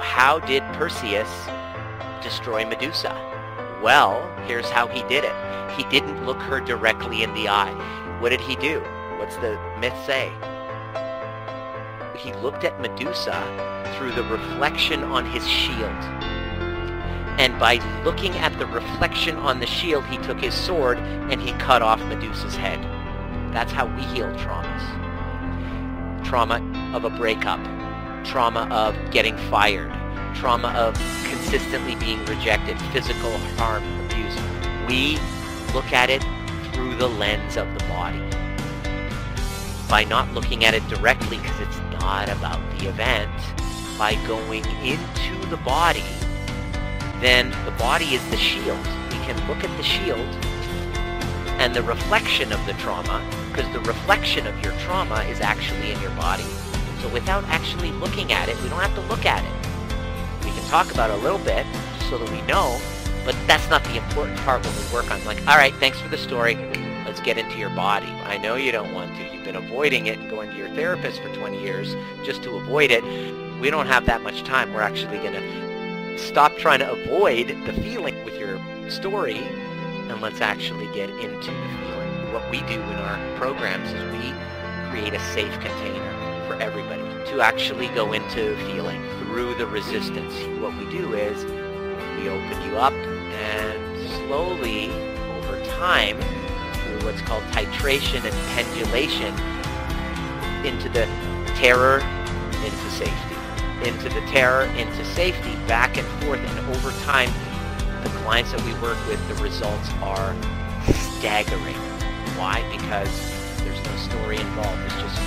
how did Perseus destroy Medusa? Well, here's how he did it. He didn't look her directly in the eye. What did he do? What's the myth say? He looked at Medusa through the reflection on his shield. And by looking at the reflection on the shield, he took his sword and he cut off Medusa's head. That's how we heal traumas. Trauma of a breakup, trauma of getting fired, trauma of consistently being rejected, physical harm, abuse. We look at it through the lens of the body. By not looking at it directly because it's not about the event, by going into the body, then the body is the shield. We can look at the shield and the reflection of the trauma, because the reflection of your trauma is actually in your body. So without actually looking at it, we don't have to look at it. We can talk about it a little bit so that we know, but that's not the important part when we work on like, all right, thanks for the story. Let's get into your body. I know you don't want to. You've been avoiding it and going to your therapist for 20 years just to avoid it. We don't have that much time. We're actually going to stop trying to avoid the feeling with your story and let's actually get into the feeling. What we do in our programs is we create a safe container for everybody to actually go into feeling through the resistance. What we do is we open you up and slowly over time through what's called titration and pendulation into the terror into safety into the terror into safety back and forth and over time the clients that we work with, the results are staggering. Why? Because there's no story involved. It's just